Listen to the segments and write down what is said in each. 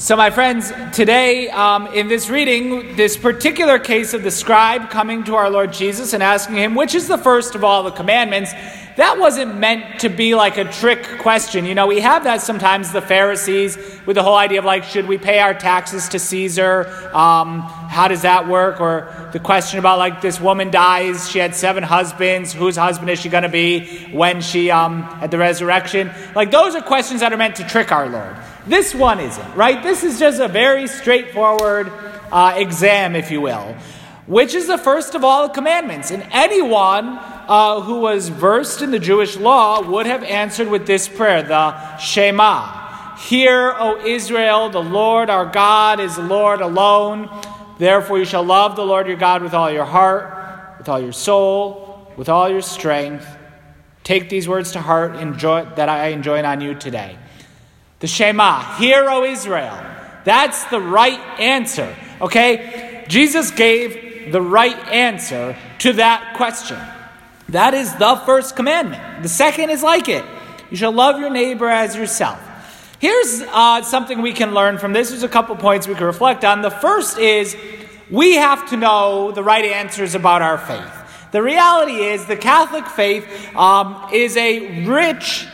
So, my friends, today um, in this reading, this particular case of the scribe coming to our Lord Jesus and asking him, which is the first of all the commandments, that wasn't meant to be like a trick question. You know, we have that sometimes, the Pharisees, with the whole idea of like, should we pay our taxes to Caesar? Um, how does that work? Or the question about like, this woman dies, she had seven husbands, whose husband is she going to be when she, um, at the resurrection? Like, those are questions that are meant to trick our Lord. This one isn't, right? This is just a very straightforward uh, exam, if you will, which is the first of all the commandments. And anyone uh, who was versed in the Jewish law would have answered with this prayer, the Shema. Hear, O Israel, the Lord our God is Lord alone. Therefore, you shall love the Lord your God with all your heart, with all your soul, with all your strength. Take these words to heart enjoy, that I enjoin on you today. The Shema, Hear, O Israel. That's the right answer, okay? Jesus gave the right answer to that question. That is the first commandment. The second is like it you shall love your neighbor as yourself. Here's uh, something we can learn from this. There's a couple points we can reflect on. The first is we have to know the right answers about our faith. The reality is the Catholic faith um, is a rich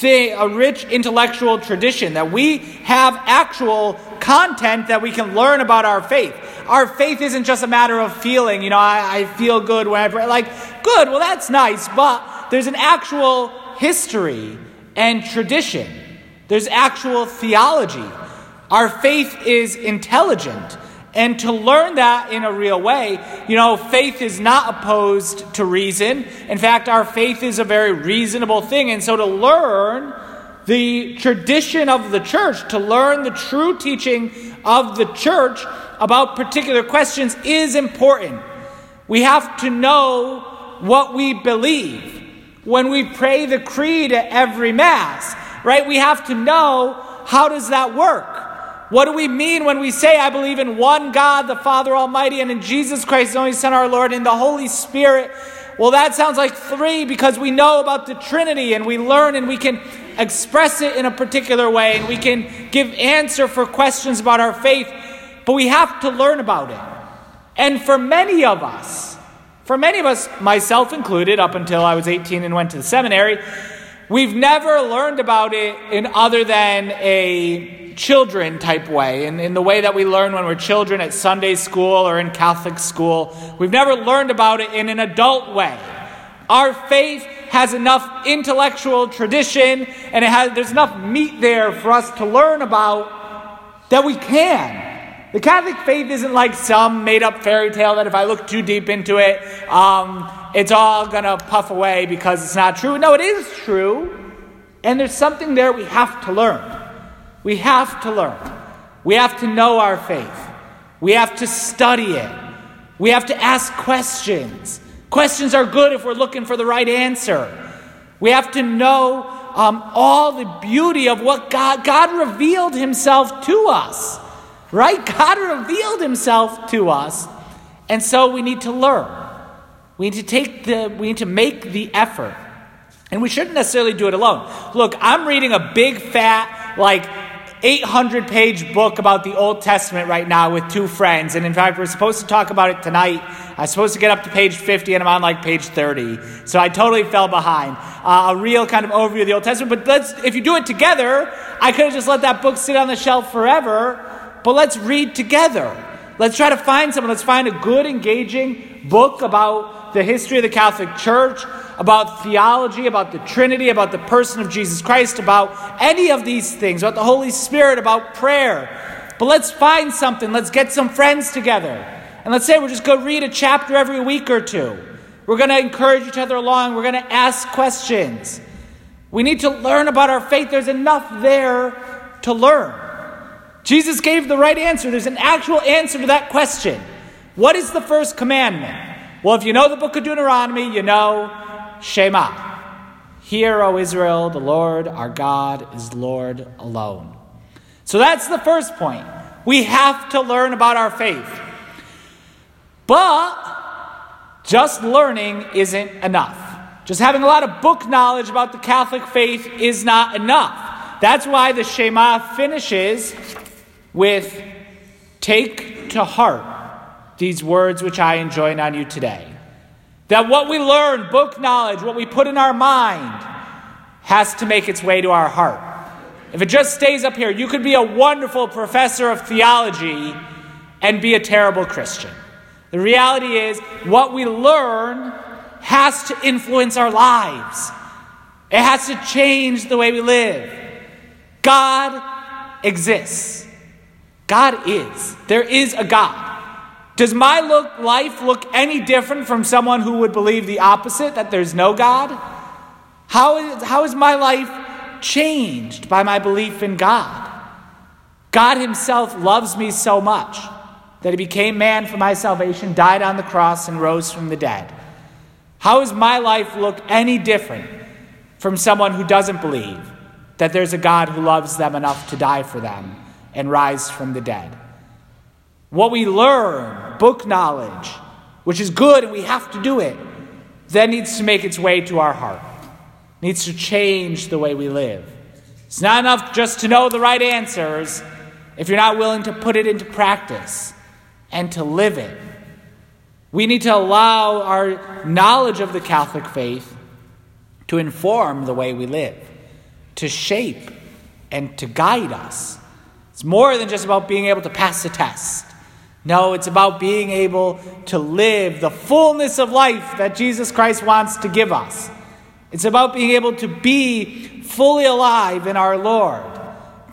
thing, a rich intellectual tradition, that we have actual content that we can learn about our faith. Our faith isn't just a matter of feeling, you know, I, I feel good when I pray. Like, good, well, that's nice, but there's an actual history and tradition, there's actual theology. Our faith is intelligent. And to learn that in a real way, you know, faith is not opposed to reason. In fact, our faith is a very reasonable thing. And so to learn the tradition of the church, to learn the true teaching of the church about particular questions is important. We have to know what we believe. When we pray the creed at every Mass, right, we have to know how does that work? What do we mean when we say, I believe in one God, the Father Almighty, and in Jesus Christ, the only Son, our Lord, and the Holy Spirit? Well, that sounds like three because we know about the Trinity and we learn and we can express it in a particular way and we can give answer for questions about our faith, but we have to learn about it. And for many of us, for many of us, myself included, up until I was 18 and went to the seminary, we've never learned about it in other than a children type way, in, in the way that we learn when we're children at Sunday school or in Catholic school. We've never learned about it in an adult way. Our faith has enough intellectual tradition and it has, there's enough meat there for us to learn about that we can. The Catholic faith isn't like some made up fairy tale that if I look too deep into it, um, it's all going to puff away because it's not true. No, it is true. And there's something there we have to learn. We have to learn. We have to know our faith. We have to study it. We have to ask questions. Questions are good if we're looking for the right answer. We have to know um, all the beauty of what God, God revealed Himself to us. Right? God revealed Himself to us. And so we need to learn. We need to take the, we need to make the effort. And we shouldn't necessarily do it alone. Look, I'm reading a big fat, like 800 page book about the Old Testament right now with two friends. And in fact, we're supposed to talk about it tonight. I was supposed to get up to page 50 and I'm on like page 30. So I totally fell behind. Uh, a real kind of overview of the Old Testament. But let's, if you do it together, I could have just let that book sit on the shelf forever. But let's read together. Let's try to find someone. Let's find a good, engaging book about the history of the Catholic Church about theology, about the Trinity, about the person of Jesus Christ, about any of these things, about the Holy Spirit, about prayer. But let's find something. Let's get some friends together. And let's say we're just going to read a chapter every week or two. We're going to encourage each other along. We're going to ask questions. We need to learn about our faith. There's enough there to learn. Jesus gave the right answer. There's an actual answer to that question. What is the first commandment? Well, if you know the book of Deuteronomy, you know Shema. Hear, O Israel, the Lord our God is Lord alone. So that's the first point. We have to learn about our faith. But just learning isn't enough. Just having a lot of book knowledge about the Catholic faith is not enough. That's why the Shema finishes with take to heart these words which I enjoin on you today. That what we learn, book knowledge, what we put in our mind, has to make its way to our heart. If it just stays up here, you could be a wonderful professor of theology and be a terrible Christian. The reality is, what we learn has to influence our lives, it has to change the way we live. God exists. God is. There is a God. Does my look, life look any different from someone who would believe the opposite, that there's no God? How is, how is my life changed by my belief in God? God Himself loves me so much that He became man for my salvation, died on the cross, and rose from the dead. How does my life look any different from someone who doesn't believe that there's a God who loves them enough to die for them and rise from the dead? What we learn, book knowledge, which is good and we have to do it, then needs to make its way to our heart, needs to change the way we live. It's not enough just to know the right answers if you're not willing to put it into practice and to live it. We need to allow our knowledge of the Catholic faith to inform the way we live, to shape and to guide us. It's more than just about being able to pass the test. No, it's about being able to live the fullness of life that Jesus Christ wants to give us. It's about being able to be fully alive in our Lord,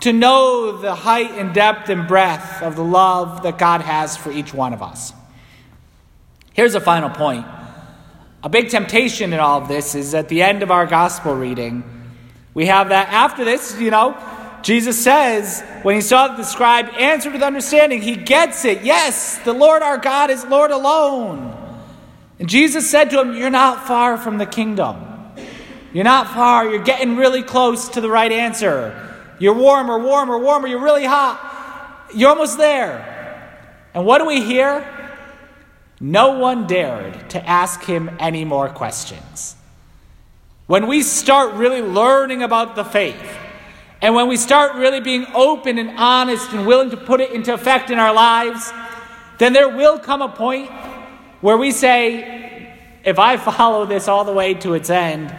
to know the height and depth and breadth of the love that God has for each one of us. Here's a final point. A big temptation in all of this is at the end of our gospel reading, we have that after this, you know, Jesus says, when he saw that the scribe answered with understanding, he gets it. Yes, the Lord our God is Lord alone. And Jesus said to him, You're not far from the kingdom. You're not far. You're getting really close to the right answer. You're warmer, warmer, warmer. You're really hot. You're almost there. And what do we hear? No one dared to ask him any more questions. When we start really learning about the faith, and when we start really being open and honest and willing to put it into effect in our lives, then there will come a point where we say, if I follow this all the way to its end,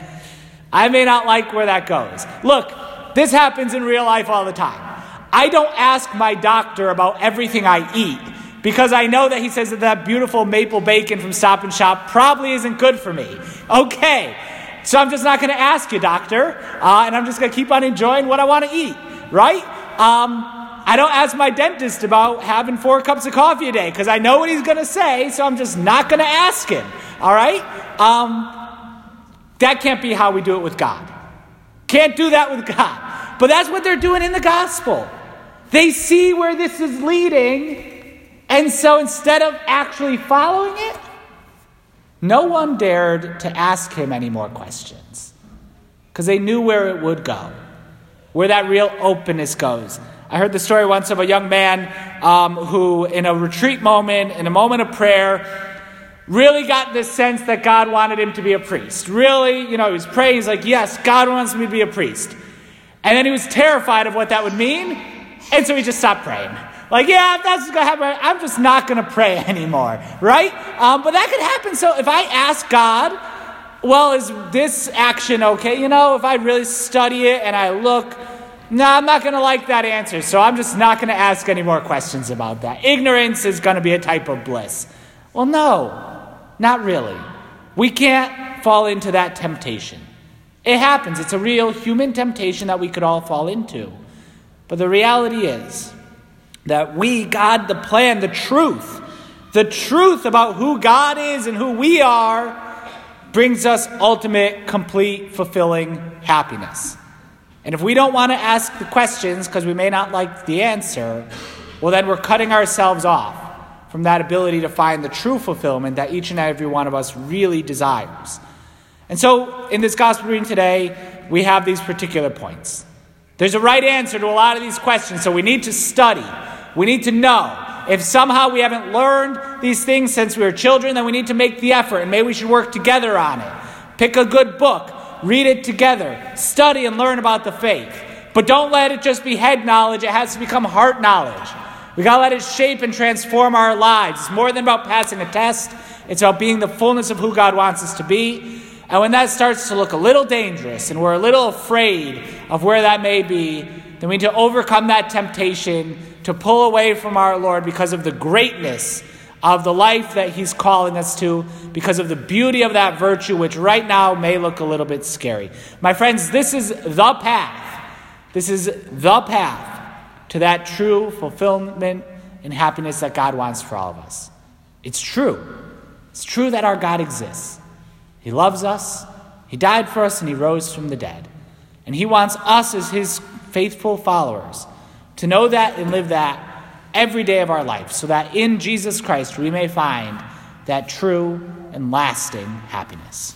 I may not like where that goes. Look, this happens in real life all the time. I don't ask my doctor about everything I eat because I know that he says that that beautiful maple bacon from Stop and Shop probably isn't good for me. Okay, so I'm just not going to ask you, doctor, uh, and I'm just going to keep on enjoying what I want to eat, right? Um, I don't ask my dentist about having four cups of coffee a day because I know what he's going to say, so I'm just not going to ask him, all right? Um, that can't be how we do it with God. Can't do that with God. But that's what they're doing in the gospel. They see where this is leading, and so instead of actually following it, no one dared to ask him any more questions because they knew where it would go, where that real openness goes. I heard the story once of a young man um, who, in a retreat moment, in a moment of prayer, really got this sense that God wanted him to be a priest. Really, you know, he was praying, he's like, Yes, God wants me to be a priest. And then he was terrified of what that would mean, and so he just stopped praying. Like, yeah, if that's going to happen, I'm just not going to pray anymore, right? Um, but that could happen. So if I ask God, well, is this action okay? You know, if I really study it and I look, no, I'm not going to like that answer. So I'm just not going to ask any more questions about that. Ignorance is going to be a type of bliss. Well, no, not really. We can't fall into that temptation. It happens. It's a real human temptation that we could all fall into. But the reality is, that we, God, the plan, the truth, the truth about who God is and who we are, brings us ultimate, complete, fulfilling happiness. And if we don't want to ask the questions because we may not like the answer, well, then we're cutting ourselves off from that ability to find the true fulfillment that each and every one of us really desires. And so, in this gospel reading today, we have these particular points. There's a right answer to a lot of these questions, so we need to study. We need to know. If somehow we haven't learned these things since we were children, then we need to make the effort, and maybe we should work together on it. Pick a good book, read it together, study and learn about the faith. But don't let it just be head knowledge, it has to become heart knowledge. We got to let it shape and transform our lives. It's more than about passing a test, it's about being the fullness of who God wants us to be. And when that starts to look a little dangerous and we're a little afraid of where that may be, then we need to overcome that temptation to pull away from our Lord because of the greatness of the life that He's calling us to, because of the beauty of that virtue, which right now may look a little bit scary. My friends, this is the path. This is the path to that true fulfillment and happiness that God wants for all of us. It's true. It's true that our God exists. He loves us, He died for us, and He rose from the dead. And He wants us, as His faithful followers, to know that and live that every day of our life, so that in Jesus Christ we may find that true and lasting happiness.